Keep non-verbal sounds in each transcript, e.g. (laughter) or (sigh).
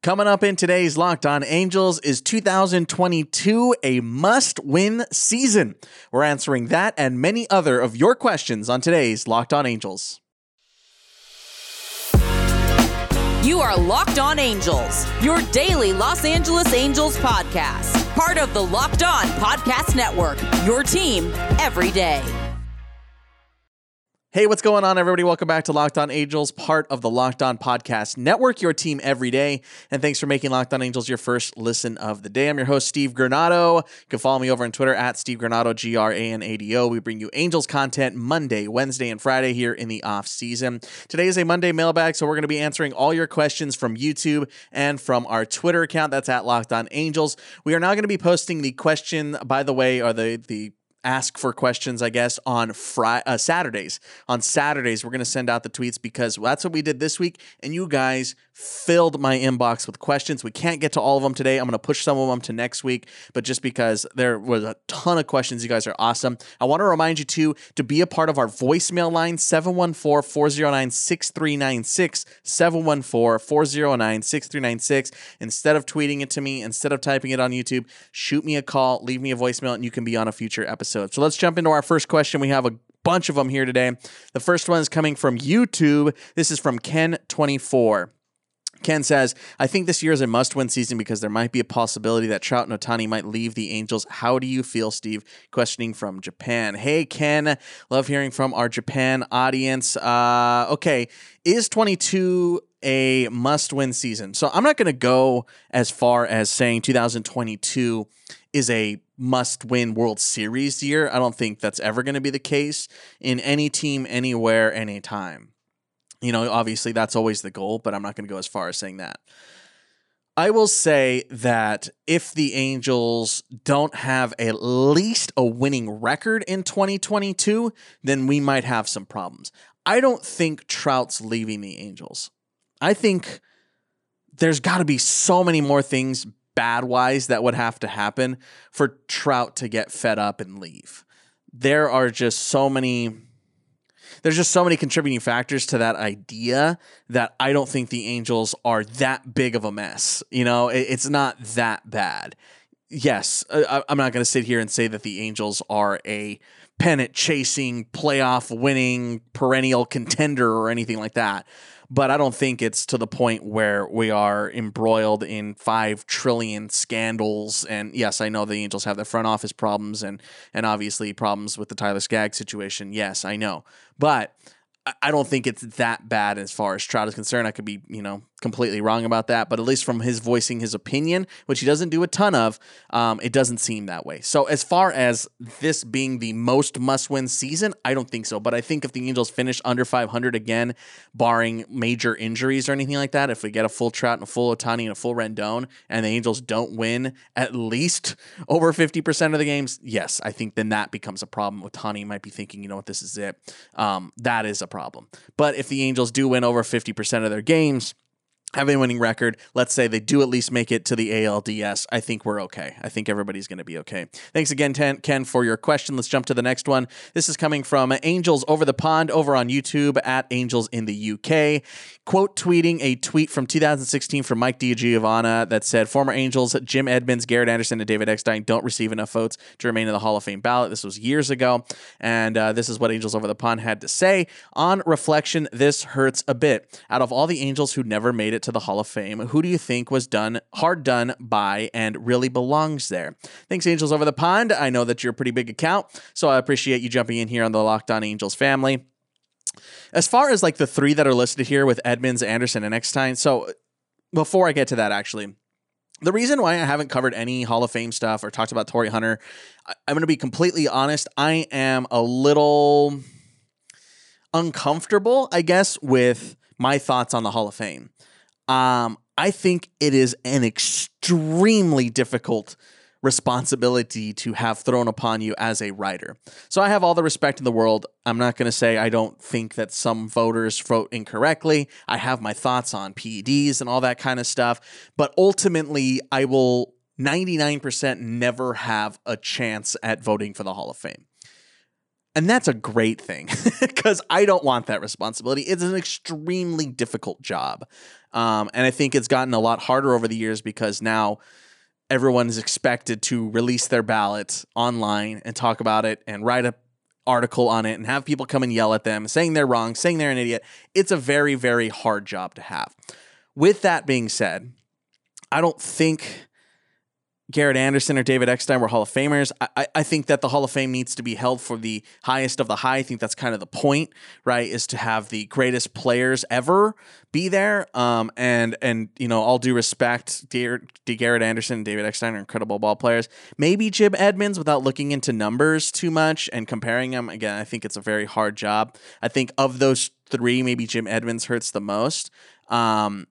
Coming up in today's Locked On Angels is 2022 a must win season? We're answering that and many other of your questions on today's Locked On Angels. You are Locked On Angels, your daily Los Angeles Angels podcast, part of the Locked On Podcast Network, your team every day. Hey, what's going on, everybody? Welcome back to Locked On Angels, part of the Locked On Podcast Network, your team every day. And thanks for making Locked On Angels your first listen of the day. I'm your host, Steve Granado. You can follow me over on Twitter at Steve Granado, G R A N A D O. We bring you Angels content Monday, Wednesday, and Friday here in the off season. Today is a Monday mailbag, so we're going to be answering all your questions from YouTube and from our Twitter account. That's at Locked On Angels. We are now going to be posting the question, by the way, or the the ask for questions, I guess, on Friday, uh, Saturdays. On Saturdays, we're going to send out the tweets because that's what we did this week. And you guys filled my inbox with questions. We can't get to all of them today. I'm going to push some of them to next week, but just because there was a ton of questions, you guys are awesome. I want to remind you too to be a part of our voicemail line 714 409 6396. 714 409 6396. Instead of tweeting it to me, instead of typing it on YouTube, shoot me a call, leave me a voicemail, and you can be on a future episode. So let's jump into our first question. We have a bunch of them here today. The first one is coming from YouTube. This is from Ken24. Ken says, I think this year is a must win season because there might be a possibility that Trout and Ohtani might leave the Angels. How do you feel, Steve? Questioning from Japan. Hey, Ken. Love hearing from our Japan audience. Uh, okay. Is 22 a must win season? So I'm not going to go as far as saying 2022 is a must win World Series year. I don't think that's ever going to be the case in any team, anywhere, anytime. You know, obviously that's always the goal, but I'm not going to go as far as saying that. I will say that if the Angels don't have at least a winning record in 2022, then we might have some problems. I don't think Trout's leaving the Angels. I think there's got to be so many more things bad wise that would have to happen for Trout to get fed up and leave. There are just so many there's just so many contributing factors to that idea that I don't think the Angels are that big of a mess. You know, it's not that bad. Yes, I'm not going to sit here and say that the Angels are a pennant chasing, playoff winning, perennial contender or anything like that but I don't think it's to the point where we are embroiled in five trillion scandals. And yes, I know the Angels have their front office problems and and obviously problems with the Tyler Skaggs situation. Yes, I know, but I don't think it's that bad as far as Trout is concerned. I could be, you know, completely wrong about that, but at least from his voicing his opinion, which he doesn't do a ton of, um, it doesn't seem that way. So as far as this being the most must-win season, I don't think so. But I think if the Angels finish under 500 again, barring major injuries or anything like that, if we get a full Trout and a full Ohtani and a full Rendon, and the Angels don't win at least (laughs) over 50% of the games, yes, I think then that becomes a problem. Ohtani might be thinking, you know what, this is it. Um, that is a problem. But if the Angels do win over 50% of their games, have a winning record. Let's say they do at least make it to the ALDS. I think we're okay. I think everybody's going to be okay. Thanks again, Ken, for your question. Let's jump to the next one. This is coming from Angels Over the Pond over on YouTube at Angels in the UK. Quote tweeting a tweet from 2016 from Mike DiGiovanna that said, Former Angels Jim Edmonds, Garrett Anderson, and David Eckstein don't receive enough votes to remain in the Hall of Fame ballot. This was years ago. And uh, this is what Angels Over the Pond had to say. On reflection, this hurts a bit. Out of all the Angels who never made it, it to the Hall of Fame. Who do you think was done hard done by and really belongs there? Thanks, Angels over the pond. I know that you're a pretty big account, so I appreciate you jumping in here on the Locked On Angels family. As far as like the three that are listed here with Edmonds, Anderson, and Eckstein, so before I get to that, actually, the reason why I haven't covered any Hall of Fame stuff or talked about Torii Hunter, I'm going to be completely honest. I am a little uncomfortable, I guess, with my thoughts on the Hall of Fame. Um, I think it is an extremely difficult responsibility to have thrown upon you as a writer. So I have all the respect in the world. I'm not going to say I don't think that some voters vote incorrectly. I have my thoughts on PEDs and all that kind of stuff, but ultimately I will 99% never have a chance at voting for the Hall of Fame. And that's a great thing (laughs) because I don't want that responsibility. It's an extremely difficult job. Um, and I think it's gotten a lot harder over the years because now everyone is expected to release their ballot online and talk about it and write a article on it and have people come and yell at them saying they're wrong, saying they're an idiot. It's a very, very hard job to have. With that being said, I don't think Garrett Anderson or David Eckstein were Hall of Famers. I, I think that the Hall of Fame needs to be held for the highest of the high. I think that's kind of the point, right? Is to have the greatest players ever be there. Um, and and you know, all due respect, dear, dear Garrett Anderson and David Eckstein are incredible ball players. Maybe Jim Edmonds, without looking into numbers too much and comparing them. Again, I think it's a very hard job. I think of those three, maybe Jim Edmonds hurts the most. Um,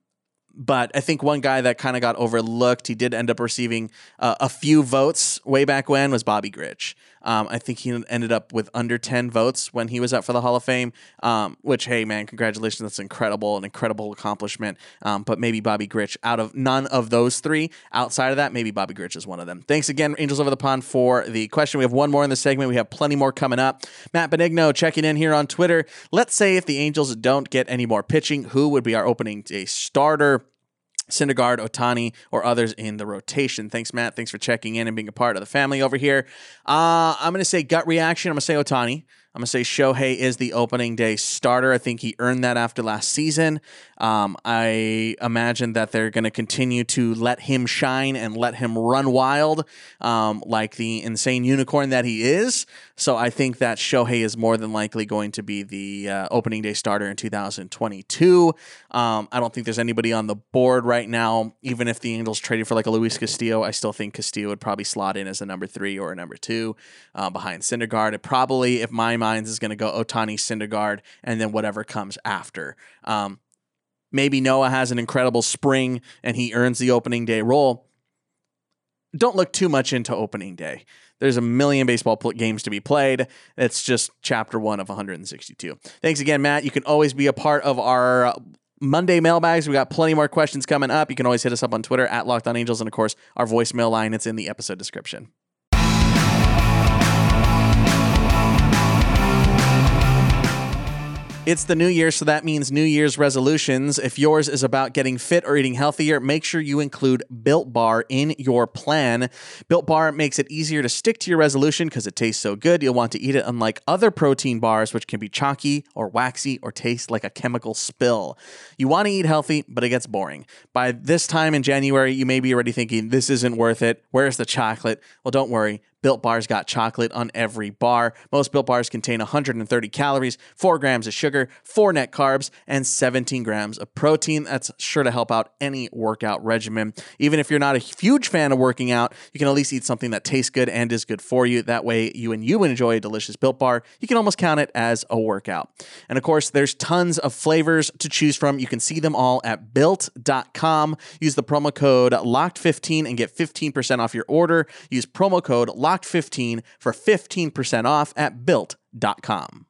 but I think one guy that kind of got overlooked, he did end up receiving uh, a few votes way back when, was Bobby Grich. Um, I think he ended up with under 10 votes when he was up for the Hall of Fame, um, which, hey, man, congratulations. That's incredible, an incredible accomplishment. Um, but maybe Bobby Grich, out of none of those three, outside of that, maybe Bobby Grich is one of them. Thanks again, Angels Over the Pond, for the question. We have one more in the segment. We have plenty more coming up. Matt Benigno checking in here on Twitter. Let's say if the Angels don't get any more pitching, who would be our opening day starter? Syndergaard, Ohtani, or others in the rotation. Thanks, Matt. Thanks for checking in and being a part of the family over here. Uh, I'm going to say gut reaction. I'm going to say Ohtani. I'm going to say Shohei is the opening day starter. I think he earned that after last season. Um, I imagine that they're going to continue to let him shine and let him run wild um, like the insane unicorn that he is. So I think that Shohei is more than likely going to be the uh, opening day starter in 2022. Um, I don't think there's anybody on the board right now. Even if the Angels traded for like a Luis Castillo, I still think Castillo would probably slot in as a number three or a number two uh, behind Syndergaard. It probably, if my minds is going to go Ohtani, Syndergaard, and then whatever comes after. Um, maybe Noah has an incredible spring and he earns the opening day role. Don't look too much into opening day. There's a million baseball pl- games to be played. It's just chapter one of 162. Thanks again, Matt. You can always be a part of our Monday mailbags. We got plenty more questions coming up. You can always hit us up on Twitter at Locked On Angels, and of course, our voicemail line. It's in the episode description. It's the new year, so that means New Year's resolutions. If yours is about getting fit or eating healthier, make sure you include Built Bar in your plan. Built Bar makes it easier to stick to your resolution because it tastes so good. You'll want to eat it, unlike other protein bars, which can be chalky or waxy or taste like a chemical spill. You want to eat healthy, but it gets boring. By this time in January, you may be already thinking, this isn't worth it. Where's the chocolate? Well, don't worry. Built Bars got chocolate on every bar. Most Built Bars contain 130 calories, 4 grams of sugar, 4 net carbs, and 17 grams of protein. That's sure to help out any workout regimen. Even if you're not a huge fan of working out, you can at least eat something that tastes good and is good for you. That way, you and you enjoy a delicious Built Bar. You can almost count it as a workout. And of course, there's tons of flavors to choose from. You can see them all at built.com. Use the promo code LOCKED15 and get 15% off your order. Use promo code locked15 for 15% off at built.com.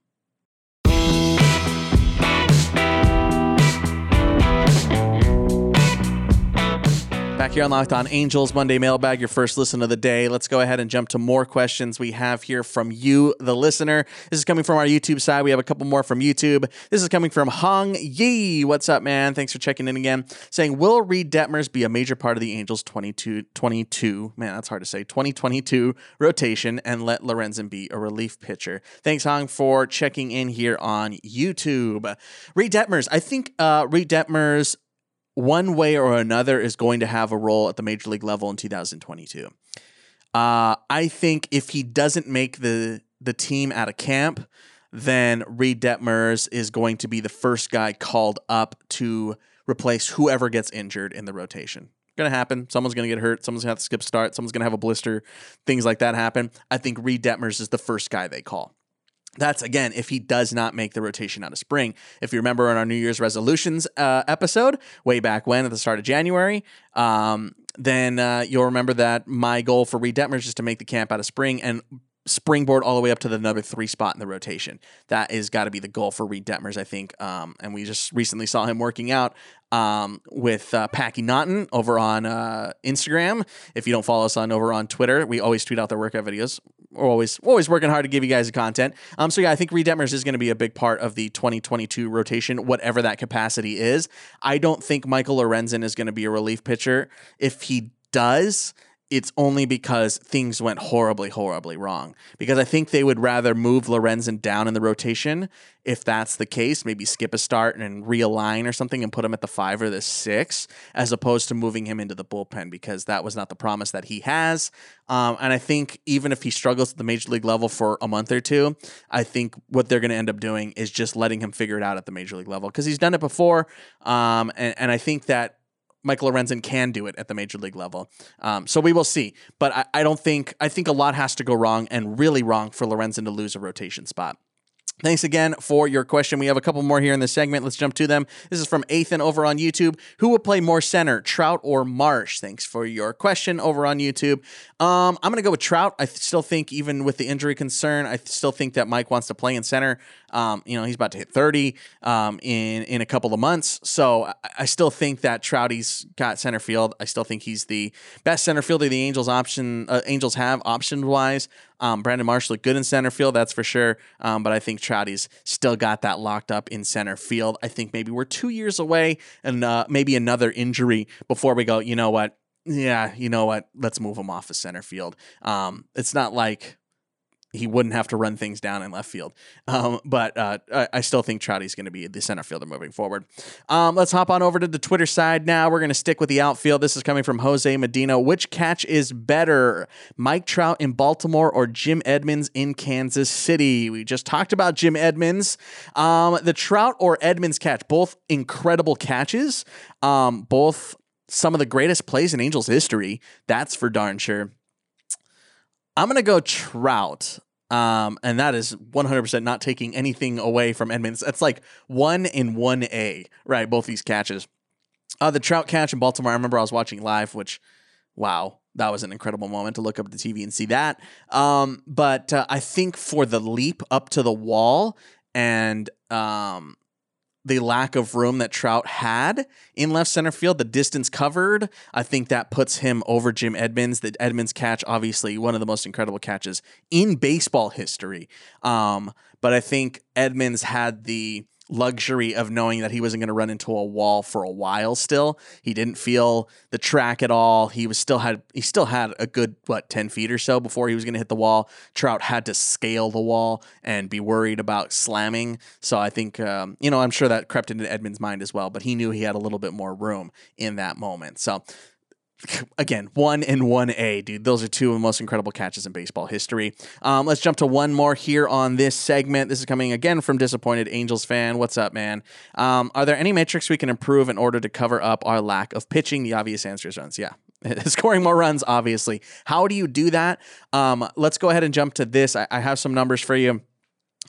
Back here on Locked On Angels Monday Mailbag, your first listen of the day. Let's go ahead and jump to more questions we have here from you, the listener. This is coming from our YouTube side. We have a couple more from YouTube. This is coming from Hong Yi. What's up, man? Thanks for checking in again. Saying, Will Reid Detmers be a major part of the Angels 22, 22 man, that's hard to say, 2022 rotation and let Lorenzen be a relief pitcher? Thanks, Hong, for checking in here on YouTube. Reid Detmers, I think uh, Reid Detmers one way or another is going to have a role at the major league level in 2022. Uh, I think if he doesn't make the the team out of camp, then Reid Detmers is going to be the first guy called up to replace whoever gets injured in the rotation. To happen. Someone's to get hurt. Someone's to have to skip start. Someone's to have a blister. Things like that happen. I think Reid Detmers is the first guy they call. That's again if he does not make the rotation out of spring. If you remember in our New Year's resolutions uh, episode way back when at the start of January, um, then uh, you'll remember that my goal for Reid Detmers is to make the camp out of spring and springboard all the way up to the number three spot in the rotation. That is got to be the goal for Reid Detmers, I think. Um, and we just recently saw him working out um, with uh, Packy Naughton over on uh, Instagram. If you don't follow us on over on Twitter, we always tweet out their workout videos. we're always always working hard to give you guys the content. Um, so yeah, I think Reid Detmers is going to be a big part of the 2022 rotation, whatever that capacity is. I don't think Michael Lorenzen is going to be a relief pitcher. If he does, it's only because things went horribly, horribly wrong. Because I think they would rather move Lorenzen down in the rotation if that's the case, maybe skip a start and realign or something and put him at the five or the six, as opposed to moving him into the bullpen because that was not the promise that he has. Um, and I think even if he struggles at the major league level for a month or two, I think what they're going to end up doing is just letting him figure it out at the major league level because he's done it before. Um, and, and I think that Michael Lorenzen can do it at the major league level. Um, so we will see. But I, I don't think, I think a lot has to go wrong and really wrong for Lorenzen to lose a rotation spot. Thanks again for your question. We have a couple more here in this segment. Let's jump to them. This is from Ethan over on YouTube. Who will play more center, Trout or Marsh? Thanks for your question over on YouTube. Um, I'm going to go with Trout. I still think, even with the injury concern, I still think that Mike wants to play in center. Um, you know, he's about to hit 30 um, in in a couple of months, so I, I still think that Trouty's got center field. I still think he's the best center fielder the Angels option uh, Angels have option wise. Um, Brandon Marsh looked good in center field, that's for sure. Um, but I think Trouty's still got that locked up in center field. I think maybe we're two years away and uh, maybe another injury before we go. You know what? Yeah, you know what? Let's move him off of center field. Um, it's not like he wouldn't have to run things down in left field. Um, but uh, I, still think Trouty's going to be the center fielder moving forward. Um, let's hop on over to the Twitter side now. We're going to stick with the outfield. This is coming from Jose Medina. Which catch is better, Mike Trout in Baltimore or Jim Edmonds in Kansas City? We just talked about Jim Edmonds. Um, the Trout or Edmonds catch, both incredible catches, um, both some of the greatest plays in Angels history. That's for darn sure. I'm going to go Trout. Um, and that is 100% not taking anything away from Edmonds. That's like one in 1A, right? Both these catches. Uh, the Trout catch in Baltimore, I remember I was watching live, which, wow, that was an incredible moment to look up at the TV and see that. Um, but uh, I think for the leap up to the wall and um, the lack of room that Trout had in left center field, the distance covered, I think that puts him over Jim Edmonds. The Edmonds catch, obviously, one of the most incredible catches in baseball history. Um, but I think Edmonds had the luxury of knowing that he wasn't going to run into a wall for a while still. He didn't feel the track at all. He was still had he still had a good what 10 feet or so before he was going to hit the wall. Trout had to scale the wall and be worried about slamming. So I think um, you know, I'm sure that crept into Edmonds' mind as well, but he knew he had a little bit more room in that moment. So again, one and one A, dude. Those are two of the most incredible catches in baseball history. Um, let's jump to one more here on this segment. This is coming again from disappointed Angels fan. What's up, man? Um, are there any metrics we can improve in order to cover up our lack of pitching? The obvious answer is runs. Yeah. (laughs) Scoring more runs, obviously. How do you do that? Um, let's go ahead and jump to this. I, I have some numbers for you.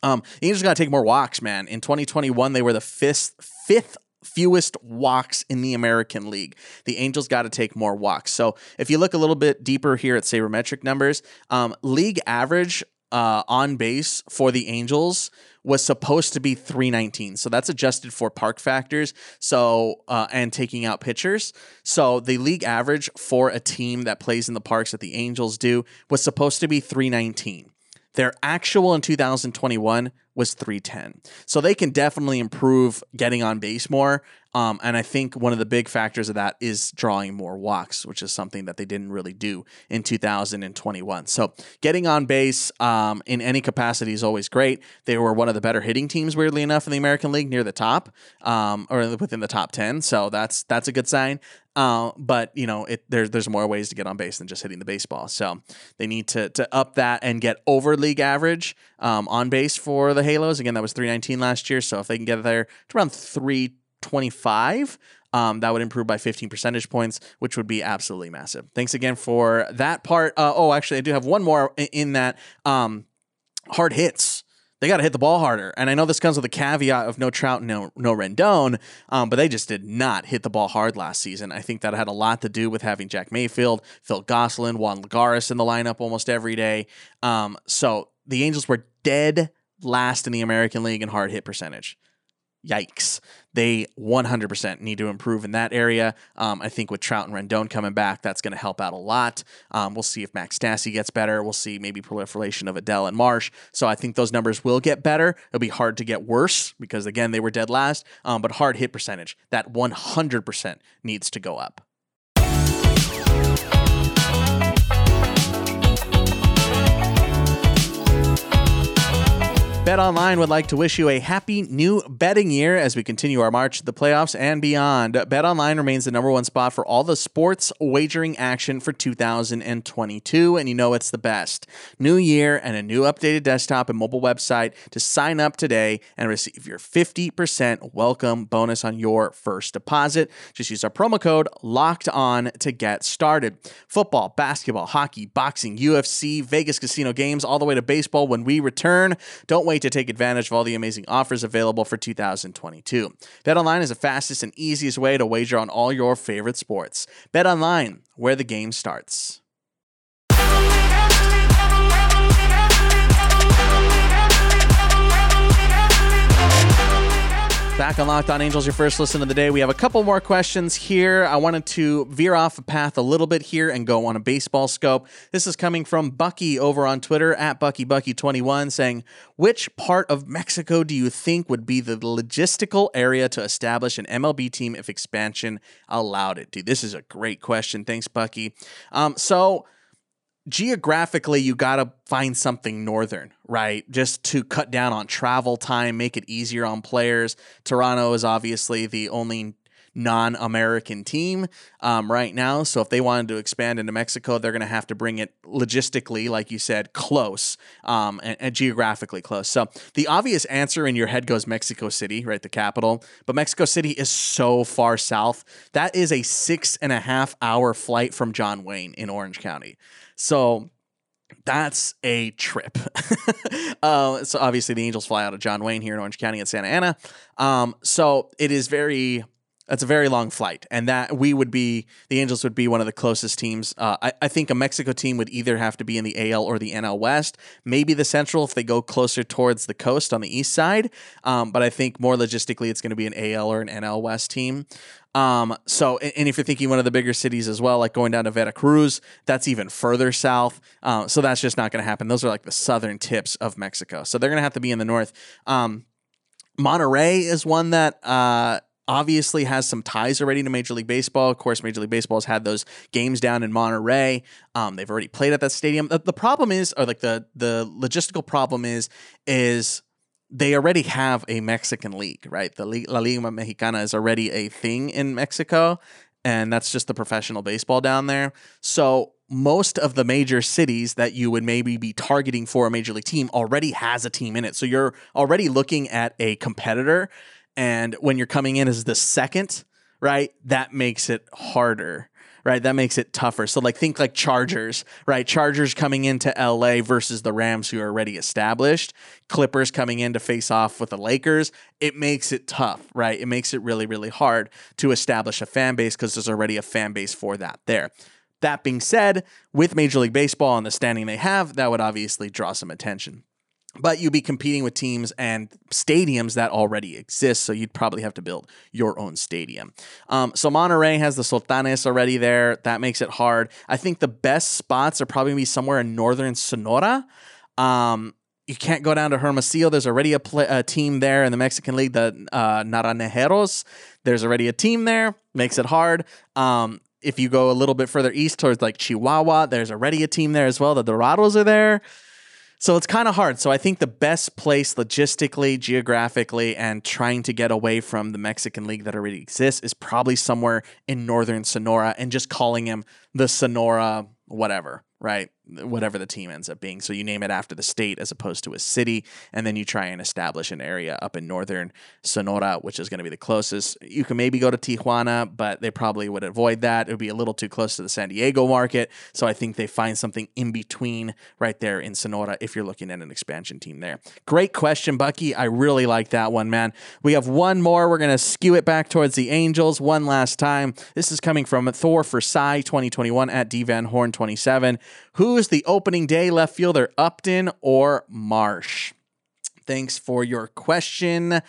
Um, Angels got to take more walks, man. In 2021, they were the fifth fifth fewest walks in the American League. The Angels got to take more walks. So if you look a little bit deeper here at sabermetric numbers, um, league average uh, on base for the Angels was supposed to be 319. So that's adjusted for park factors. So uh, and taking out pitchers. So the league average for a team that plays in the parks that the Angels do was supposed to be 319. Their actual in 2021 was 310. So they can definitely improve getting on base more. Um, and I think one of the big factors of that is drawing more walks, which is something that they didn't really do in 2021. So getting on base um, in any capacity is always great. They were one of the better hitting teams, weirdly enough, in the American League, near the top um, or within the top 10. So that's that's a good sign. Uh, but you know, it, there's there's more ways to get on base than just hitting the baseball. So they need to to up that and get over league average um, on base for the Halos. Again, that was 319 last year. So if they can get there to around 325, um, that would improve by 15 percentage points, which would be absolutely massive. Thanks again for that part. Uh, oh, actually, I do have one more in that um, hard hits they got to hit the ball harder. And I know this comes with a caveat of no Trout, no no Rendon, um, but they just did not hit the ball hard last season. I think that had a lot to do with having Jack Mayfield, Phil Gosselin, Juan Lagares in the lineup almost every day. Um, so the Angels were dead last in the American League in hard hit percentage. Yikes. they 100% need to improve in that area. Um, I think with Trout and Rendon coming back, that's going to help out a lot. Um, we'll see if Max Stassi gets better. We'll see maybe proliferation of Adell and Marsh. So I think those numbers will get better. It'll be hard to get worse because, again, they were dead last, um, but hard hit percentage, that 100% needs to go up. Bet Online would like to wish you a happy new betting year as we continue our march to the playoffs and beyond. Bet Online remains the number one spot for all the sports wagering action for 2022, and you know it's the best. New year and a new updated desktop and mobile website to sign up today and receive your 50% welcome bonus on your first deposit. Just use our promo code LOCKED ON to get started. Football, basketball, hockey, boxing, UFC, Vegas casino games, all the way to baseball when we return. Don't wait to take advantage of all the amazing offers available for 2022. BetOnline is the fastest and easiest way to wager on all your favorite sports. BetOnline, where the game starts. Back on Locked On Angels, your first listen of the day. We have a couple more questions here. I wanted to veer off a path a little bit here and go on a baseball scope. This is coming from Bucky over on Twitter at BuckyBucky21 saying, Which part of Mexico do you think would be the logistical area to establish an MLB team if expansion allowed it? Dude, this is a great question. Thanks, Bucky. Um, so, geographically you got to find something northern right? Just to cut down on travel time make it easier on players. Toronto is obviously the only non-american team um, right now. So if they wanted to expand into mexico they're going to have to bring it logistically like you said close um, and, and geographically close. So the obvious answer in your head goes mexico city right the capital. But mexico city is so far south. That is a six and a half hour flight from john wayne in orange county. So that's a trip. (laughs) uh, so obviously the Angels fly out of John Wayne here in Orange County at Santa Ana. Um, so it is very that's a very long flight, and that we would be the Angels would be one of the closest teams. Uh, I, I, think a Mexico team would either have to be in the AL or the NL West, maybe the Central if they go closer towards the coast on the east side. Um, but I think more logistically, it's going to be an AL or an NL West team. Um, so, and if you're thinking one of the bigger cities as well, like going down to Veracruz, that's even further south. Uh, so that's just not going to happen. Those are like the southern tips of Mexico. So they're going to have to be in the north. Um, Monterrey is one that uh, obviously has some ties already to Major League Baseball. Of course, Major League Baseball has had those games down in Monterrey. Um, they've already played at that stadium. The, the problem is, or like the the logistical problem is, is they already have a Mexican league, right? The La Liga Mexicana is already a thing in Mexico, and that's just the professional baseball down there. So most of the major cities that you would maybe be targeting for a major league team already has a team in it. So you're already looking at a competitor and when you're coming in as the second, right, that makes it harder right? That makes it tougher. So like think like Chargers, right? Chargers coming into LA versus the Rams who are already established. Clippers coming in to face off with the Lakers. It makes it tough, right? It makes it really really hard to establish a fan base because there's already a fan base for that there. That being said, with Major League Baseball and the standing they have, that would obviously draw some attention but you'd be competing with teams and stadiums that already exist. So you'd probably have to build your own stadium. Um, so Monterrey has the Sultanes already there. That makes it hard. I think the best spots are probably be somewhere in northern Sonora. Um, you can't go down to Hermosillo. There's already a, a team there in the Mexican League, the uh, Naranjeros. There's already a team there. Makes it hard. Um, if you go a little bit further east towards like Chihuahua, there's already a team there as well. The Dorados are there. So it's kind of hard. So I think the best place logistically, geographically, and trying to get away from the Mexican league that already exists is probably somewhere in northern Sonora and just calling him the Sonora whatever, right? whatever the team ends up being. So you name it after the state as opposed to a city, and then you try and establish an area up in northern Sonora, which is going to be the closest. You can maybe go to Tijuana, but they probably would avoid that. It would be a little too close to the San Diego market. So I think they find something in between right there in Sonora if you're looking at an expansion team there. Great question, Bucky. I really like that one, man. We have one more. We're going to skew it back towards the Angels one last time. This is coming from Thor for Cy 2021 at D Van Horn 27. Who's the opening day left fielder, Upton or Marsh? Thanks for your question.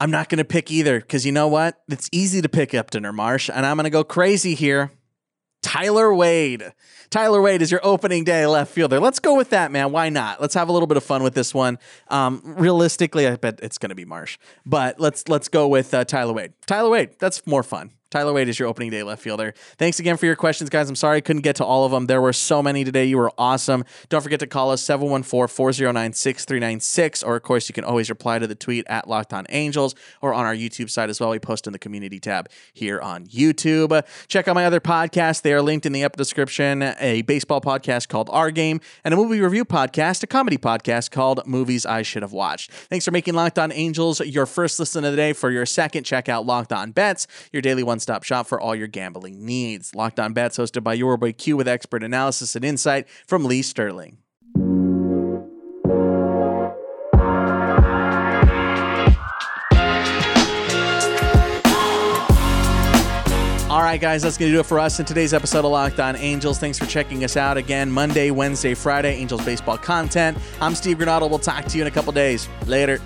I'm not going to pick either because you know what? It's easy to pick Upton or Marsh, and I'm going to go crazy here. Tyler Wade. Tyler Wade is your opening day left fielder. Let's go with that, man. Why not? Let's have a little bit of fun with this one. Um, realistically, I bet it's going to be Marsh, but let's let's go with uh, Tyler Wade. Tyler Wade. That's more fun. Tyler Wade is your opening day left fielder. Thanks again for your questions, guys. I'm sorry I couldn't get to all of them. There were so many today. You were awesome. Don't forget to call us 714 409 6396. Or, of course, you can always reply to the tweet at Locked On Angels or on our YouTube site as well. We post in the community tab here on YouTube. Check out my other podcasts. They are linked in the episode description a baseball podcast called Our Game and a movie review podcast, a comedy podcast called Movies I Should Have Watched. Thanks for making Locked On Angels your first listen of the day. For your second, check out Locked On Bets, your daily one stop shop for all your gambling needs. Locked on Bets, hosted by your boy Q with expert analysis and insight from Lee Sterling. All right, guys, that's going to do it for us in today's episode of Locked On Angels. Thanks for checking us out again Monday, Wednesday, Friday, Angels baseball content. I'm Steve Granado. We'll talk to you in a couple days. Later.